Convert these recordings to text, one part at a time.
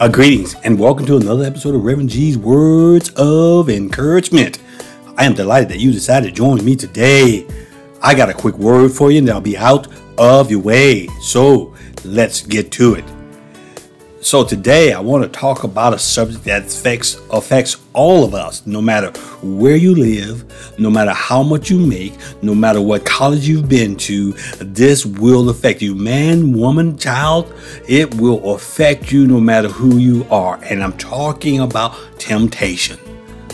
Uh, greetings and welcome to another episode of Reverend G's Words of Encouragement. I am delighted that you decided to join me today. I got a quick word for you and I'll be out of your way. So let's get to it. So today I want to talk about a subject that affects affects all of us, no matter where you live, no matter how much you make, no matter what college you've been to, this will affect you. Man, woman, child, it will affect you no matter who you are. And I'm talking about temptation.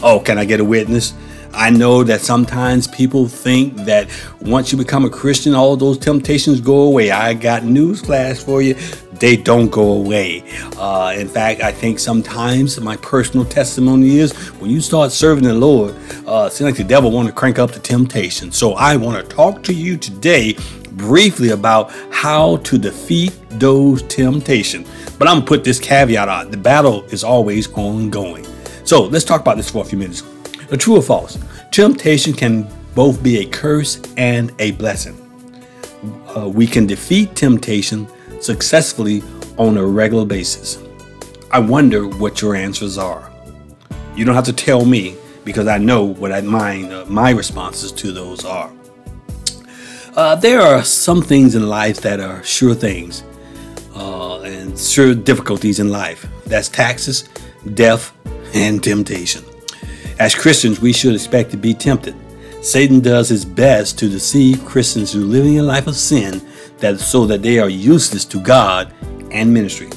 Oh, can I get a witness? I know that sometimes people think that once you become a Christian, all those temptations go away. I got news flash for you. They don't go away. Uh, in fact, I think sometimes my personal testimony is when you start serving the Lord, uh, it seems like the devil want to crank up the temptation. So I want to talk to you today briefly about how to defeat those temptations. But I'm gonna put this caveat on: the battle is always ongoing. So let's talk about this for a few minutes. A true or false? Temptation can both be a curse and a blessing. Uh, we can defeat temptation successfully on a regular basis. I wonder what your answers are. You don't have to tell me because I know what I uh, my responses to those are. Uh, there are some things in life that are sure things uh, and sure difficulties in life. That's taxes, death, and temptation. As Christians, we should expect to be tempted. Satan does his best to deceive Christians are living a life of sin that so that they are useless to God and ministry.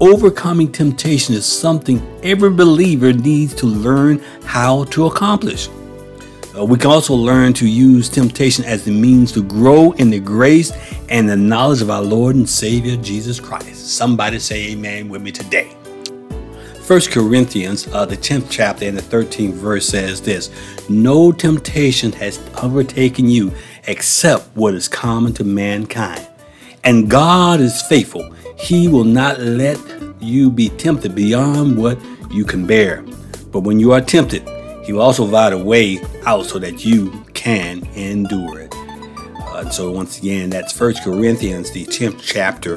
Overcoming temptation is something every believer needs to learn how to accomplish. Uh, we can also learn to use temptation as the means to grow in the grace and the knowledge of our Lord and Savior Jesus Christ. Somebody say amen with me today. 1 Corinthians, uh, the 10th chapter and the 13th verse says this No temptation has overtaken you except what is common to mankind. And God is faithful. He will not let you be tempted beyond what you can bear. But when you are tempted, He will also provide a way out so that you can endure it. Uh, so, once again, that's 1 Corinthians, the 10th chapter,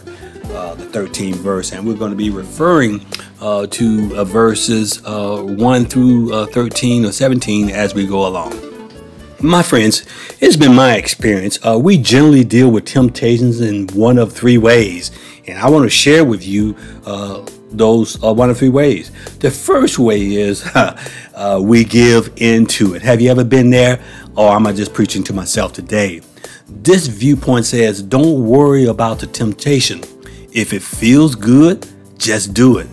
uh, the 13th verse. And we're going to be referring uh, to uh, verses uh, 1 through uh, 13 or 17 as we go along. My friends, it's been my experience. Uh, we generally deal with temptations in one of three ways, and I want to share with you uh, those one of three ways. The first way is we give into it. Have you ever been there? Or am I just preaching to myself today? This viewpoint says don't worry about the temptation. If it feels good, just do it.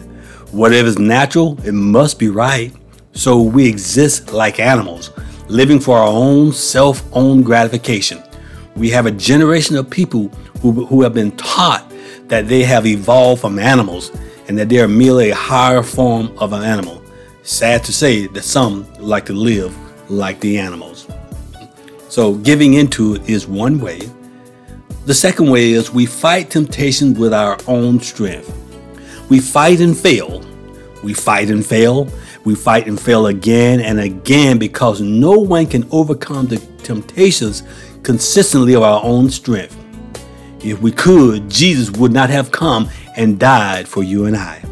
Whatever's natural, it must be right. So we exist like animals, living for our own self owned gratification. We have a generation of people who, who have been taught that they have evolved from animals and that they are merely a higher form of an animal. Sad to say that some like to live like the animals. So giving into it is one way. The second way is we fight temptation with our own strength. We fight and fail. We fight and fail. We fight and fail again and again because no one can overcome the temptations consistently of our own strength. If we could, Jesus would not have come and died for you and I.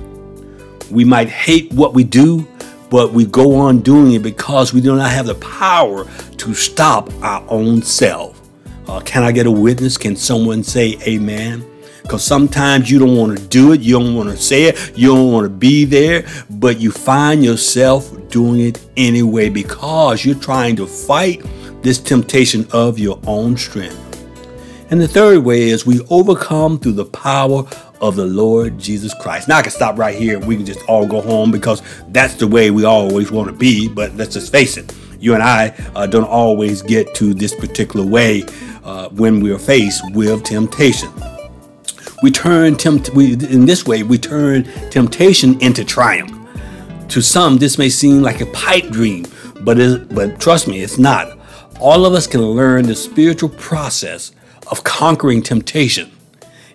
We might hate what we do, but we go on doing it because we do not have the power to stop our own self. Uh, can I get a witness? Can someone say amen? Because sometimes you don't want to do it, you don't want to say it, you don't want to be there, but you find yourself doing it anyway because you're trying to fight this temptation of your own strength. And the third way is we overcome through the power of the Lord Jesus Christ. Now I can stop right here and we can just all go home because that's the way we always want to be. But let's just face it, you and I uh, don't always get to this particular way uh, when we are faced with temptation we turn tempt we in this way we turn temptation into triumph. To some, this may seem like a pipe dream, but it, but trust me, it's not. All of us can learn the spiritual process of conquering temptation.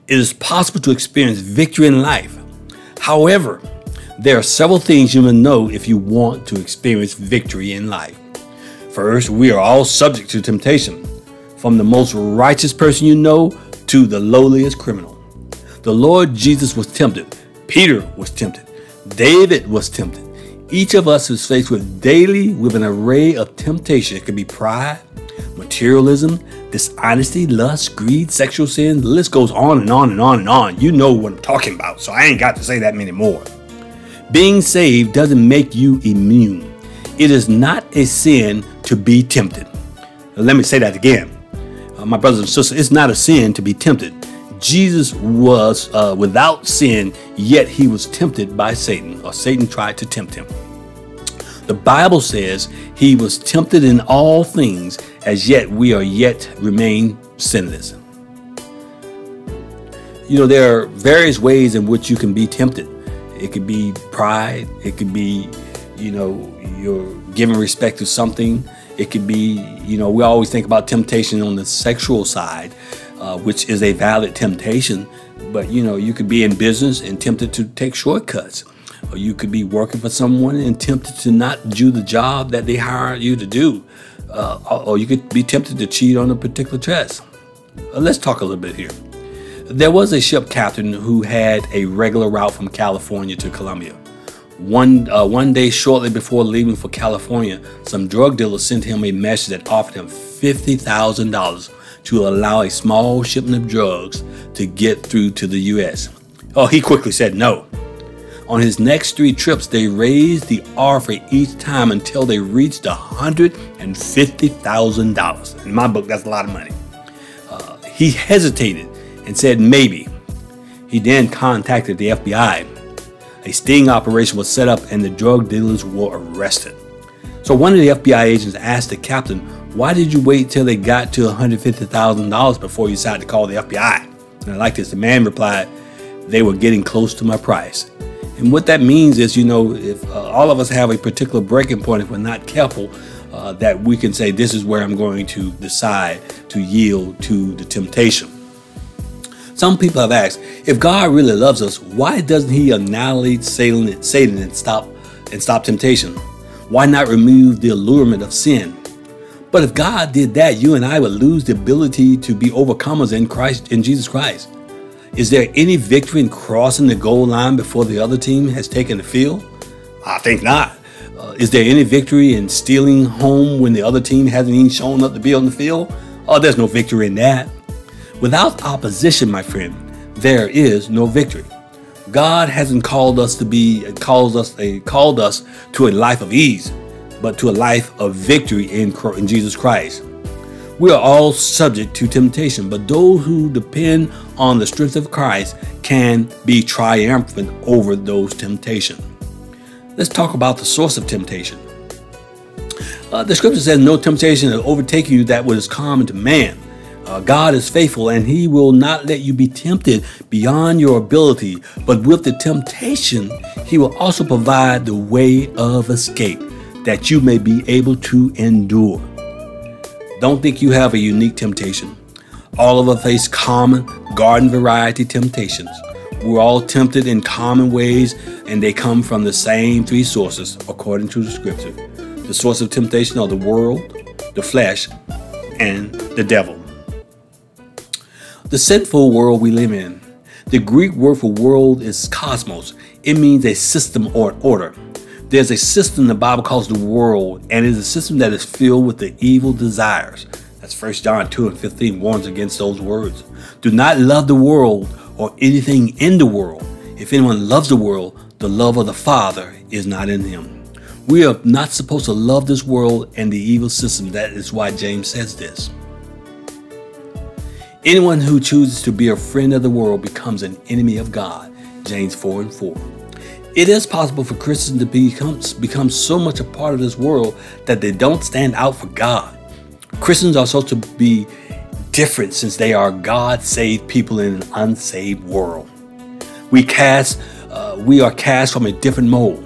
It is possible to experience victory in life. However, there are several things you must know if you want to experience victory in life. First, we are all subject to temptation, from the most righteous person you know to the lowliest criminal. The Lord Jesus was tempted. Peter was tempted. David was tempted. Each of us is faced with daily with an array of temptation. It could be pride, materialism, dishonesty, lust, greed, sexual sin. The list goes on and on and on and on. You know what I'm talking about, so I ain't got to say that many more. Being saved doesn't make you immune. It is not a sin to be tempted. Now, let me say that again. Uh, my brothers and sisters, it's not a sin to be tempted. Jesus was uh, without sin, yet he was tempted by Satan, or Satan tried to tempt him. The Bible says he was tempted in all things, as yet we are yet remain sinless. You know, there are various ways in which you can be tempted. It could be pride, it could be, you know, you're giving respect to something. It could be, you know, we always think about temptation on the sexual side, uh, which is a valid temptation. But you know, you could be in business and tempted to take shortcuts, or you could be working for someone and tempted to not do the job that they hired you to do, uh, or you could be tempted to cheat on a particular test. Uh, let's talk a little bit here. There was a ship captain who had a regular route from California to Colombia. One, uh, one day, shortly before leaving for California, some drug dealers sent him a message that offered him $50,000 to allow a small shipment of drugs to get through to the U.S. Oh, he quickly said no. On his next three trips, they raised the offer each time until they reached $150,000. In my book, that's a lot of money. Uh, he hesitated and said maybe. He then contacted the FBI. A sting operation was set up and the drug dealers were arrested. So one of the FBI agents asked the captain, Why did you wait till they got to $150,000 before you decided to call the FBI? And I like this. The man replied, They were getting close to my price. And what that means is, you know, if uh, all of us have a particular breaking point, if we're not careful, uh, that we can say, This is where I'm going to decide to yield to the temptation. Some people have asked, if God really loves us, why doesn't He annihilate Satan, and stop and stop temptation? Why not remove the allurement of sin? But if God did that, you and I would lose the ability to be overcomers in Christ, in Jesus Christ. Is there any victory in crossing the goal line before the other team has taken the field? I think not. Uh, is there any victory in stealing home when the other team hasn't even shown up to be on the field? Oh, there's no victory in that. Without opposition, my friend, there is no victory. God hasn't called us to be calls us a called us to a life of ease, but to a life of victory in, in Jesus Christ. We are all subject to temptation, but those who depend on the strength of Christ can be triumphant over those temptations. Let's talk about the source of temptation. Uh, the scripture says, No temptation has overtaken you that what is common to man. Uh, God is faithful and He will not let you be tempted beyond your ability, but with the temptation, He will also provide the way of escape that you may be able to endure. Don't think you have a unique temptation. All of us face common garden variety temptations. We're all tempted in common ways, and they come from the same three sources according to the scripture. The source of temptation are the world, the flesh, and the devil the sinful world we live in. The Greek word for world is cosmos. It means a system or an order. There's a system the Bible calls the world, and it is a system that is filled with the evil desires. That's 1 John 2 and 15 warns against those words. Do not love the world or anything in the world. If anyone loves the world, the love of the Father is not in him. We are not supposed to love this world and the evil system. That is why James says this. Anyone who chooses to be a friend of the world becomes an enemy of God. James 4 and 4. It is possible for Christians to become, become so much a part of this world that they don't stand out for God. Christians are supposed to be different since they are God saved people in an unsaved world. We cast, uh, we are cast from a different mold.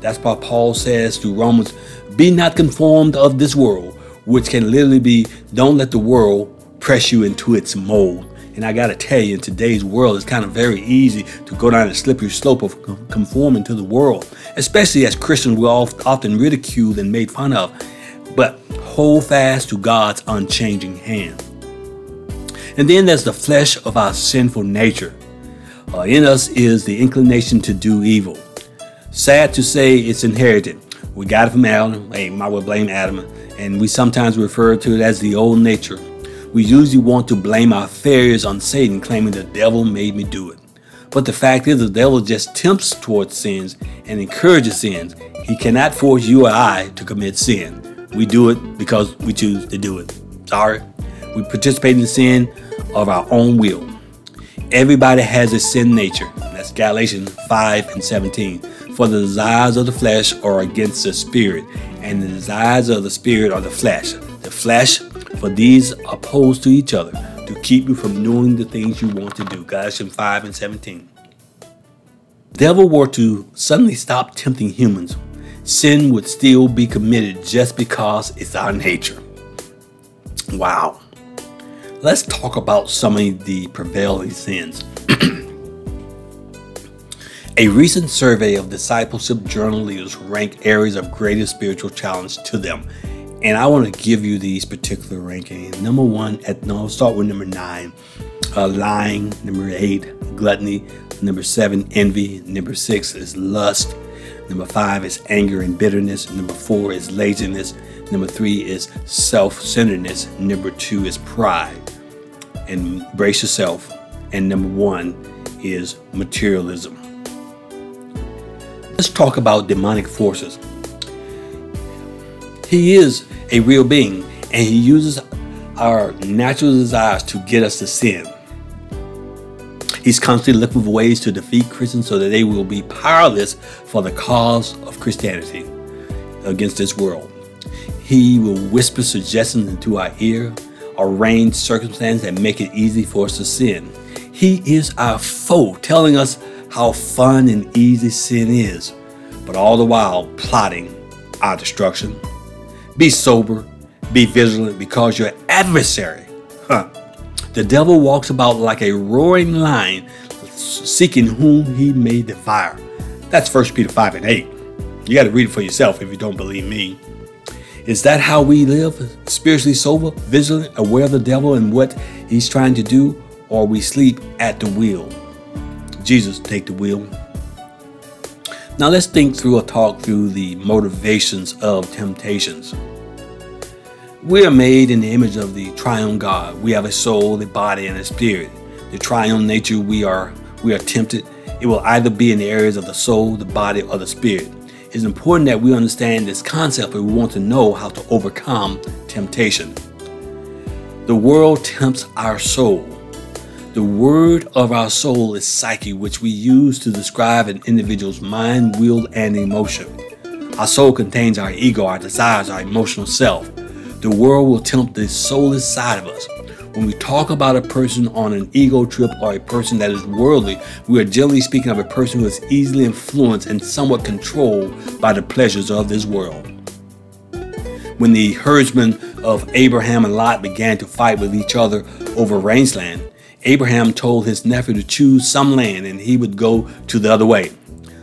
That's why Paul says to Romans, "Be not conformed of this world," which can literally be, "Don't let the world press you into its mold. And I got to tell you, in today's world, it's kind of very easy to go down the slippery slope of conforming to the world, especially as Christians, we're often ridiculed and made fun of. But hold fast to God's unchanging hand. And then there's the flesh of our sinful nature. Uh, in us is the inclination to do evil. Sad to say, it's inherited. We got it from Adam. Hey, might well blame Adam. And we sometimes refer to it as the old nature. We usually want to blame our failures on Satan, claiming the devil made me do it. But the fact is, the devil just tempts towards sins and encourages sins. He cannot force you or I to commit sin. We do it because we choose to do it. Sorry. We participate in sin of our own will. Everybody has a sin nature. That's Galatians 5 and 17. For the desires of the flesh are against the spirit, and the desires of the spirit are the flesh. The flesh, for these opposed to each other to keep you from doing the things you want to do. Galatians 5 and 17. Devil were to suddenly stop tempting humans, sin would still be committed just because it's our nature. Wow. Let's talk about some of the prevailing sins. A recent survey of discipleship journal leaders ranked areas of greatest spiritual challenge to them. And I want to give you these particular rankings. Number one, at no, I'll start with number nine, uh, lying. Number eight, gluttony. Number seven, envy. Number six is lust. Number five is anger and bitterness. Number four is laziness. Number three is self centeredness. Number two is pride and brace yourself. And number one is materialism. Let's talk about demonic forces. He is a real being and he uses our natural desires to get us to sin. He's constantly looking for ways to defeat Christians so that they will be powerless for the cause of Christianity against this world. He will whisper suggestions into our ear arrange circumstances that make it easy for us to sin. He is our foe, telling us how fun and easy sin is, but all the while plotting our destruction. Be sober, be vigilant, because your adversary, huh, the devil walks about like a roaring lion, seeking whom he may devour. That's 1 Peter 5 and 8. You got to read it for yourself if you don't believe me. Is that how we live? Spiritually sober, vigilant, aware of the devil and what he's trying to do? Or we sleep at the wheel? Jesus, take the wheel. Now let's think through or talk through the motivations of temptations. We are made in the image of the triune God. We have a soul, a body, and a spirit. The triune nature we are we are tempted. It will either be in the areas of the soul, the body, or the spirit. It's important that we understand this concept if we want to know how to overcome temptation. The world tempts our soul. The word of our soul is psyche, which we use to describe an individual's mind, will, and emotion. Our soul contains our ego, our desires, our emotional self. The world will tempt the soulless side of us. When we talk about a person on an ego trip or a person that is worldly, we are generally speaking of a person who is easily influenced and somewhat controlled by the pleasures of this world. When the herdsmen of Abraham and Lot began to fight with each other over rangeland, Abraham told his nephew to choose some land and he would go to the other way.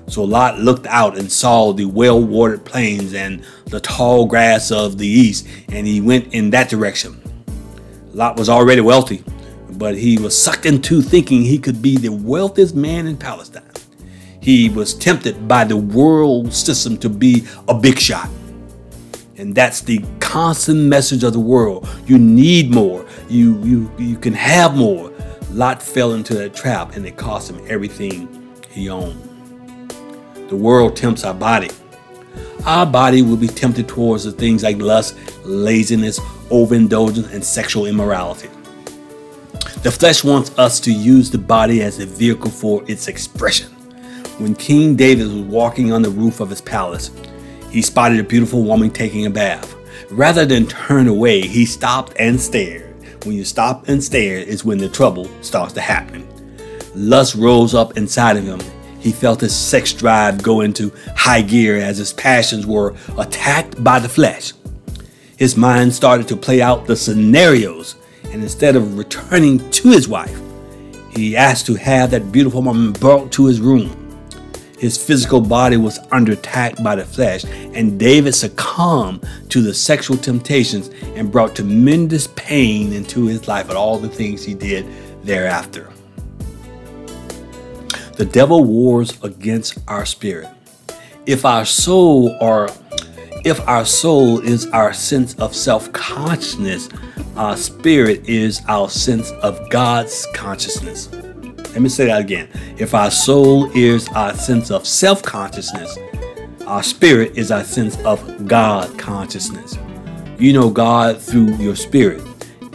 So Lot looked out and saw the well watered plains and the tall grass of the east, and he went in that direction. Lot was already wealthy, but he was sucked into thinking he could be the wealthiest man in Palestine. He was tempted by the world system to be a big shot. And that's the constant message of the world. You need more. You you you can have more. Lot fell into that trap and it cost him everything he owned. The world tempts our body. Our body will be tempted towards the things like lust, laziness, overindulgence, and sexual immorality. The flesh wants us to use the body as a vehicle for its expression. When King David was walking on the roof of his palace, he spotted a beautiful woman taking a bath. Rather than turn away, he stopped and stared. When you stop and stare is when the trouble starts to happen. Lust rose up inside of him. He felt his sex drive go into high gear as his passions were attacked by the flesh. His mind started to play out the scenarios, and instead of returning to his wife, he asked to have that beautiful woman brought to his room. His physical body was under attack by the flesh, and David succumbed to the sexual temptations and brought tremendous pain into his life and all the things he did thereafter. The devil wars against our spirit. If our soul or if our soul is our sense of self-consciousness, our spirit is our sense of God's consciousness. Let me say that again. If our soul is our sense of self-consciousness, our spirit is our sense of God consciousness. You know God through your spirit.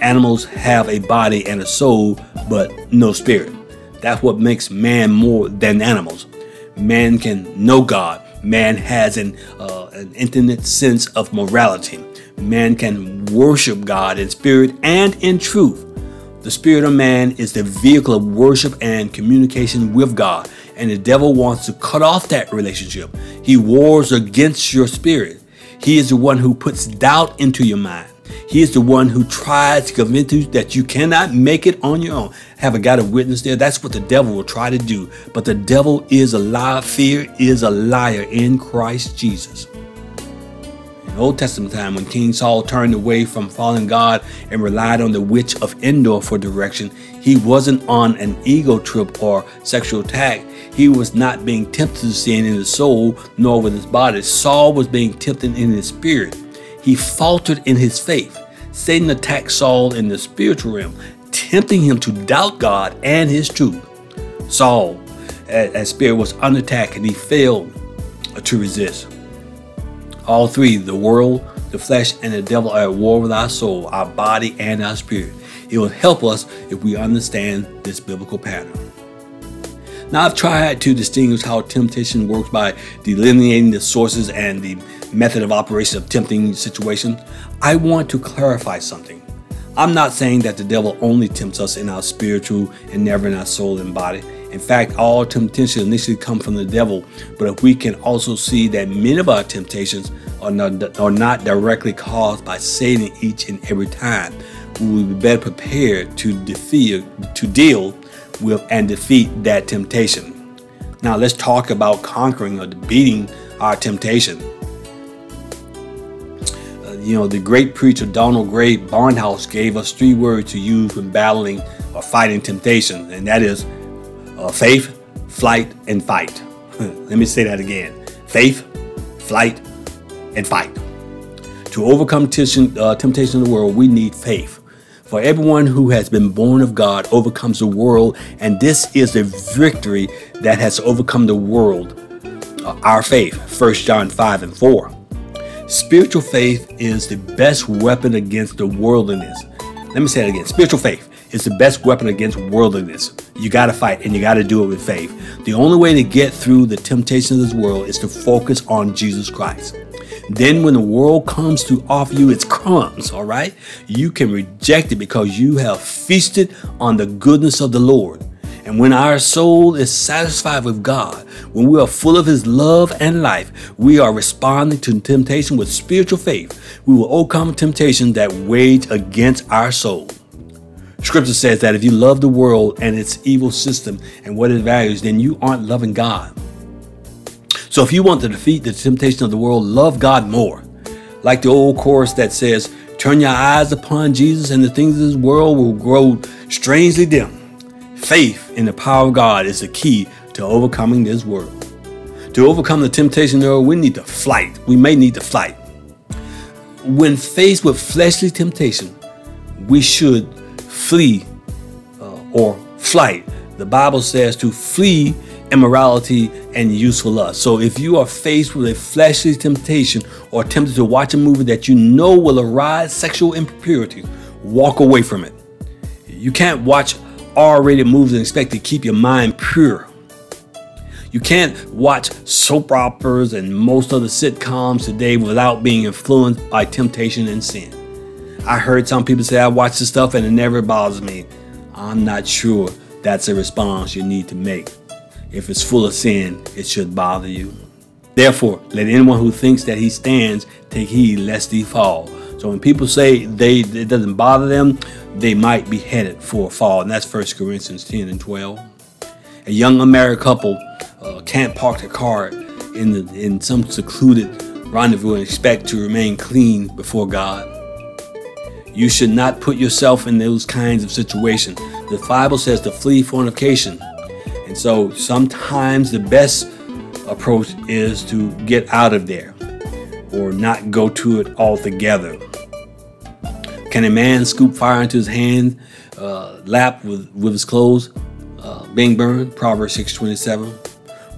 Animals have a body and a soul, but no spirit. That's what makes man more than animals. Man can know God. Man has an, uh, an intimate sense of morality. Man can worship God in spirit and in truth. The spirit of man is the vehicle of worship and communication with God, and the devil wants to cut off that relationship. He wars against your spirit. He is the one who puts doubt into your mind. He is the one who tries to convince you that you cannot make it on your own. Have a got a witness there? That's what the devil will try to do. But the devil is a liar. Fear is a liar in Christ Jesus. In Old Testament time, when King Saul turned away from following God and relied on the witch of Endor for direction, he wasn't on an ego trip or sexual attack. He was not being tempted to sin in his soul nor with his body. Saul was being tempted in his spirit. He faltered in his faith. Satan attacked Saul in the spiritual realm, tempting him to doubt God and his truth. Saul, as spirit, was under attack and he failed to resist. All three, the world, the flesh, and the devil, are at war with our soul, our body, and our spirit. It will help us if we understand this biblical pattern. Now, I've tried to distinguish how temptation works by delineating the sources and the method of operation of tempting situation, I want to clarify something. I'm not saying that the devil only tempts us in our spiritual and never in our soul and body. In fact, all temptations initially come from the devil, but if we can also see that many of our temptations are not, are not directly caused by Satan each and every time, we will be better prepared to defeat, to deal with and defeat that temptation. Now let's talk about conquering or beating our temptation you know, the great preacher Donald Grey Barnhouse gave us three words to use when battling or fighting temptation, and that is uh, faith, flight, and fight. Let me say that again faith, flight, and fight. To overcome temptation, uh, temptation in the world, we need faith. For everyone who has been born of God overcomes the world, and this is the victory that has overcome the world, uh, our faith. 1 John 5 and 4. Spiritual faith is the best weapon against the worldliness. Let me say it again. Spiritual faith is the best weapon against worldliness. You got to fight and you got to do it with faith. The only way to get through the temptations of this world is to focus on Jesus Christ. Then, when the world comes to offer you its crumbs, all right, you can reject it because you have feasted on the goodness of the Lord. And when our soul is satisfied with God, when we are full of His love and life, we are responding to temptation with spiritual faith. We will overcome temptation that wage against our soul. Scripture says that if you love the world and its evil system and what it values, then you aren't loving God. So if you want to defeat the temptation of the world, love God more. Like the old chorus that says, Turn your eyes upon Jesus, and the things of this world will grow strangely dim. Faith in the power of God is the key to overcoming this world. To overcome the temptation world, we need to fight. We may need to fight. When faced with fleshly temptation, we should flee uh, or flight. The Bible says to flee immorality and useful lust. So if you are faced with a fleshly temptation or tempted to watch a movie that you know will arise sexual impurity, walk away from it. You can't watch R-rated movies and expect to keep your mind pure. You can't watch soap operas and most other sitcoms today without being influenced by temptation and sin. I heard some people say I watch this stuff and it never bothers me. I'm not sure that's a response you need to make. If it's full of sin, it should bother you. Therefore, let anyone who thinks that he stands take heed lest he fall. So when people say they it doesn't bother them, they might be headed for a fall. And that's 1 Corinthians 10 and 12. A young unmarried couple uh, can't park their car in, the, in some secluded rendezvous and expect to remain clean before God. You should not put yourself in those kinds of situations. The Bible says to flee fornication. And And so sometimes the best approach is to get out of there or not go to it altogether. Can a man scoop fire into his hand, uh, lap with, with his clothes uh, being burned? Proverbs 6:27.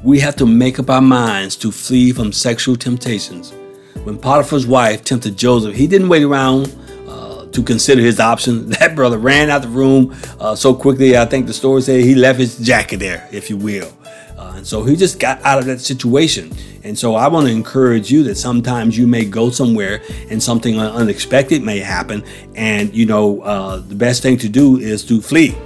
We have to make up our minds to flee from sexual temptations. When Potiphar's wife tempted Joseph, he didn't wait around uh, to consider his options. That brother ran out the room uh, so quickly. I think the story said he left his jacket there, if you will. Uh, and so he just got out of that situation. And so I want to encourage you that sometimes you may go somewhere and something unexpected may happen. And, you know, uh, the best thing to do is to flee.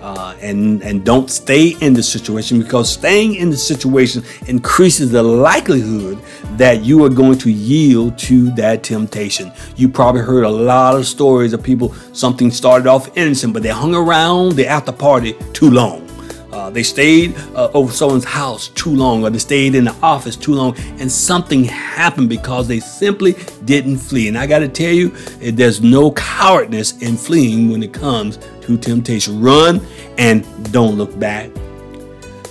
Uh, and and don't stay in the situation because staying in the situation increases the likelihood that you are going to yield to that temptation. You probably heard a lot of stories of people something started off innocent, but they hung around the after party too long. Uh, they stayed uh, over someone's house too long, or they stayed in the office too long, and something happened because they simply didn't flee. And I got to tell you, there's no cowardness in fleeing when it comes to temptation. Run and don't look back.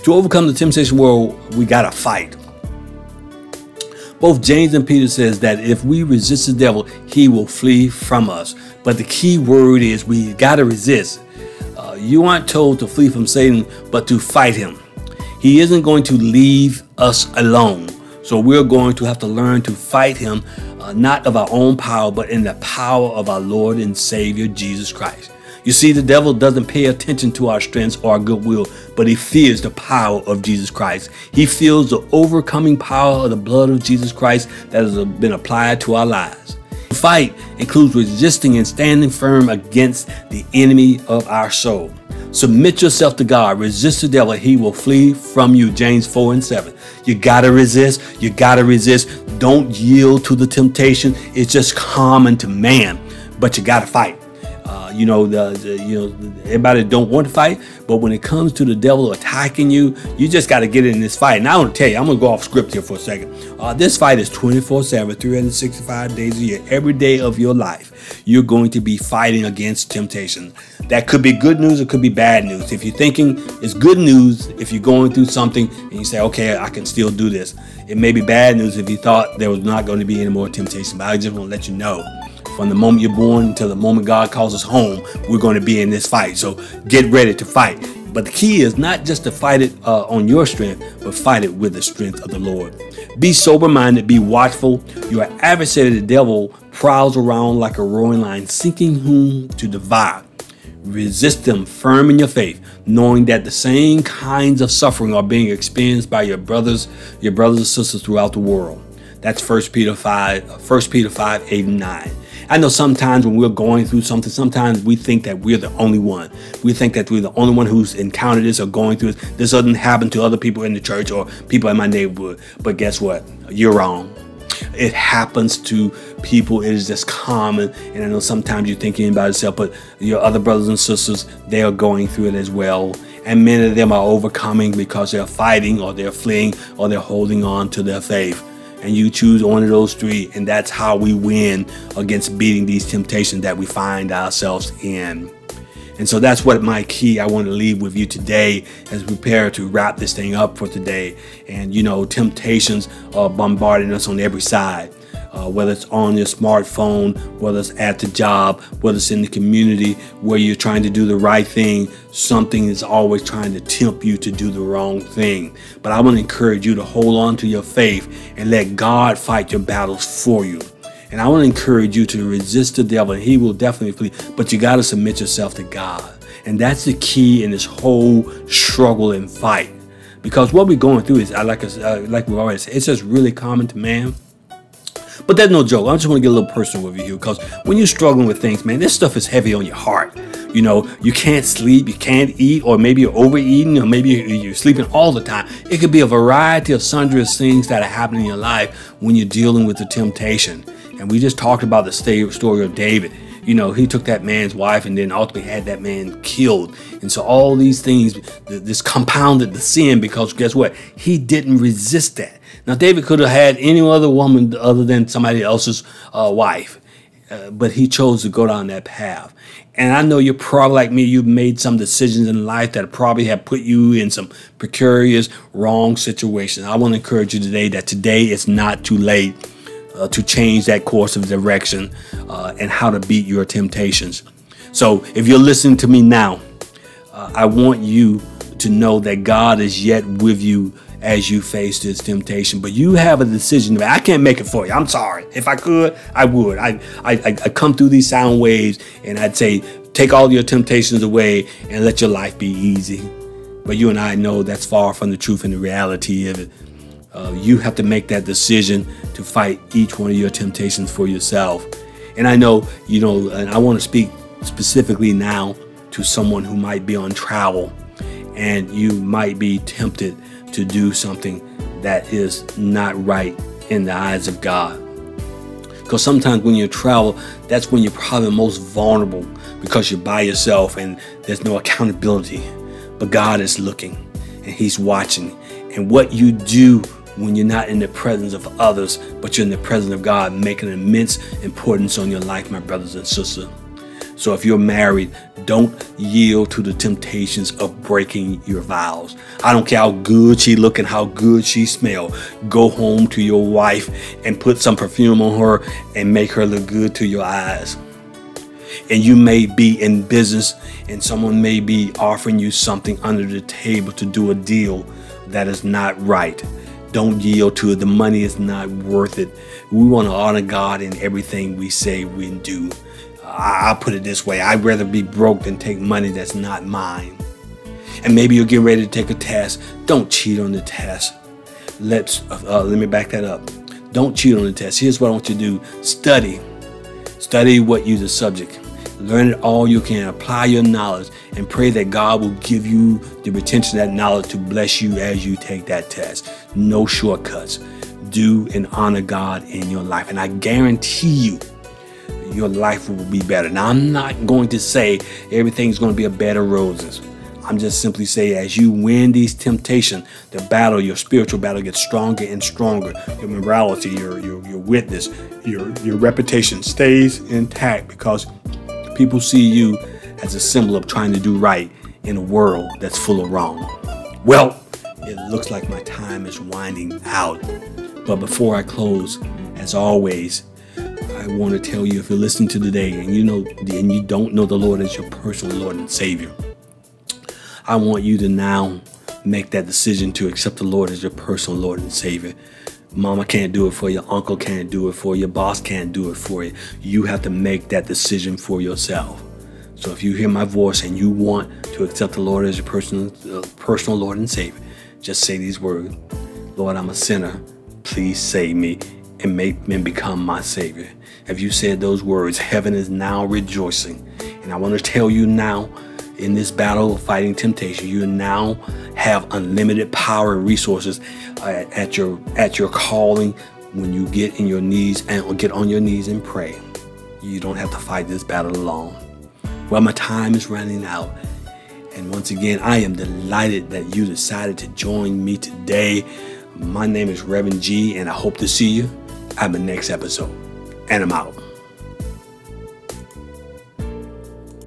To overcome the temptation world, we got to fight. Both James and Peter says that if we resist the devil, he will flee from us. But the key word is we got to resist you aren't told to flee from Satan, but to fight him. He isn't going to leave us alone. So we're going to have to learn to fight him, uh, not of our own power, but in the power of our Lord and Savior Jesus Christ. You see, the devil doesn't pay attention to our strengths or our goodwill, but he fears the power of Jesus Christ. He feels the overcoming power of the blood of Jesus Christ that has been applied to our lives fight includes resisting and standing firm against the enemy of our soul. Submit yourself to God. Resist the devil. He will flee from you. James 4 and 7. You got to resist. You got to resist. Don't yield to the temptation. It's just common to man, but you got to fight. You know, the, the, you know everybody don't want to fight, but when it comes to the devil attacking you, you just got to get in this fight. And I want to tell you, I'm gonna go off script here for a second. Uh, this fight is 24/7, 365 days a year, every day of your life. You're going to be fighting against temptation. That could be good news, it could be bad news. If you're thinking it's good news, if you're going through something and you say, okay, I can still do this. It may be bad news if you thought there was not going to be any more temptation. But I just want to let you know from the moment you're born until the moment God calls us home, we're going to be in this fight. So get ready to fight. But the key is not just to fight it uh, on your strength, but fight it with the strength of the Lord. Be sober minded, be watchful. Your adversary, the devil, prowls around like a roaring lion, seeking whom to devour. Resist them firm in your faith, knowing that the same kinds of suffering are being experienced by your brothers, your brothers and sisters throughout the world. That's 1 Peter 5, 1 Peter 5, 8 and 9. I know sometimes when we're going through something, sometimes we think that we're the only one. We think that we're the only one who's encountered this or going through this. This doesn't happen to other people in the church or people in my neighborhood. But guess what? You're wrong. It happens to people. It is just common. And I know sometimes you're thinking about yourself, but your other brothers and sisters, they are going through it as well. And many of them are overcoming because they're fighting or they're fleeing or they're holding on to their faith and you choose one of those three, and that's how we win against beating these temptations that we find ourselves in. And so that's what my key I want to leave with you today as we prepare to wrap this thing up for today. And you know, temptations are bombarding us on every side uh, whether it's on your smartphone, whether it's at the job, whether it's in the community where you're trying to do the right thing, something is always trying to tempt you to do the wrong thing. But I want to encourage you to hold on to your faith and let God fight your battles for you. And I want to encourage you to resist the devil, and he will definitely flee. But you got to submit yourself to God. And that's the key in this whole struggle and fight. Because what we're going through is, like, uh, like we've already said, it's just really common to man. But that's no joke. I just want to get a little personal with you here because when you're struggling with things, man, this stuff is heavy on your heart. You know, you can't sleep, you can't eat, or maybe you're overeating, or maybe you're sleeping all the time. It could be a variety of sundry things that are happening in your life when you're dealing with the temptation. And we just talked about the story of David you know, he took that man's wife and then ultimately had that man killed. And so all these things, this compounded the sin because guess what? He didn't resist that. Now, David could have had any other woman other than somebody else's uh, wife, uh, but he chose to go down that path. And I know you're probably like me, you've made some decisions in life that probably have put you in some precarious, wrong situations. I want to encourage you today that today is not too late uh, to change that course of direction uh, and how to beat your temptations. So if you're listening to me now, uh, I want you to know that God is yet with you as you face this temptation. But you have a decision. I can't make it for you. I'm sorry. If I could, I would. I, I, I come through these sound waves and I'd say, take all your temptations away and let your life be easy. But you and I know that's far from the truth and the reality of it. Uh, you have to make that decision to fight each one of your temptations for yourself. And I know, you know, and I want to speak specifically now to someone who might be on travel and you might be tempted to do something that is not right in the eyes of God. Because sometimes when you travel, that's when you're probably most vulnerable because you're by yourself and there's no accountability. But God is looking and He's watching. And what you do when you're not in the presence of others, but you're in the presence of God, making an immense importance on your life, my brothers and sisters. So if you're married, don't yield to the temptations of breaking your vows. I don't care how good she look and how good she smell. Go home to your wife and put some perfume on her and make her look good to your eyes. And you may be in business and someone may be offering you something under the table to do a deal that is not right. Don't yield to it. The money is not worth it. We want to honor God in everything we say we do. I'll put it this way I'd rather be broke than take money that's not mine. And maybe you're getting ready to take a test. Don't cheat on the test. Let's uh, let me back that up. Don't cheat on the test. Here's what I want you to do: study, study what you the subject. Learn it all you can. Apply your knowledge and pray that God will give you the retention of that knowledge to bless you as you take that test. No shortcuts. Do and honor God in your life, and I guarantee you your life will be better. Now, I'm not going to say everything's going to be a bed of roses. I'm just simply saying, as you win these temptations, the battle, your spiritual battle gets stronger and stronger. Your morality, your your, your witness, your your reputation stays intact because people see you as a symbol of trying to do right in a world that's full of wrong. Well, it looks like my time is winding out. But before I close, as always, I want to tell you if you're listening to today and you know and you don't know the Lord as your personal Lord and Savior, I want you to now make that decision to accept the Lord as your personal Lord and Savior. Mama can't do it for you, uncle can't do it for you, boss can't do it for you. You have to make that decision for yourself. So if you hear my voice and you want to accept the Lord as your personal uh, personal Lord and Savior, just say these words. Lord, I'm a sinner. Please save me and make me become my Savior. If you said those words, heaven is now rejoicing. And I want to tell you now, in this battle of fighting temptation, you now have unlimited power and resources uh, at your at your calling when you get in your knees and get on your knees and pray. You don't have to fight this battle alone. Well, my time is running out. And once again, I am delighted that you decided to join me today. My name is Reverend G, and I hope to see you at the next episode. And I'm out.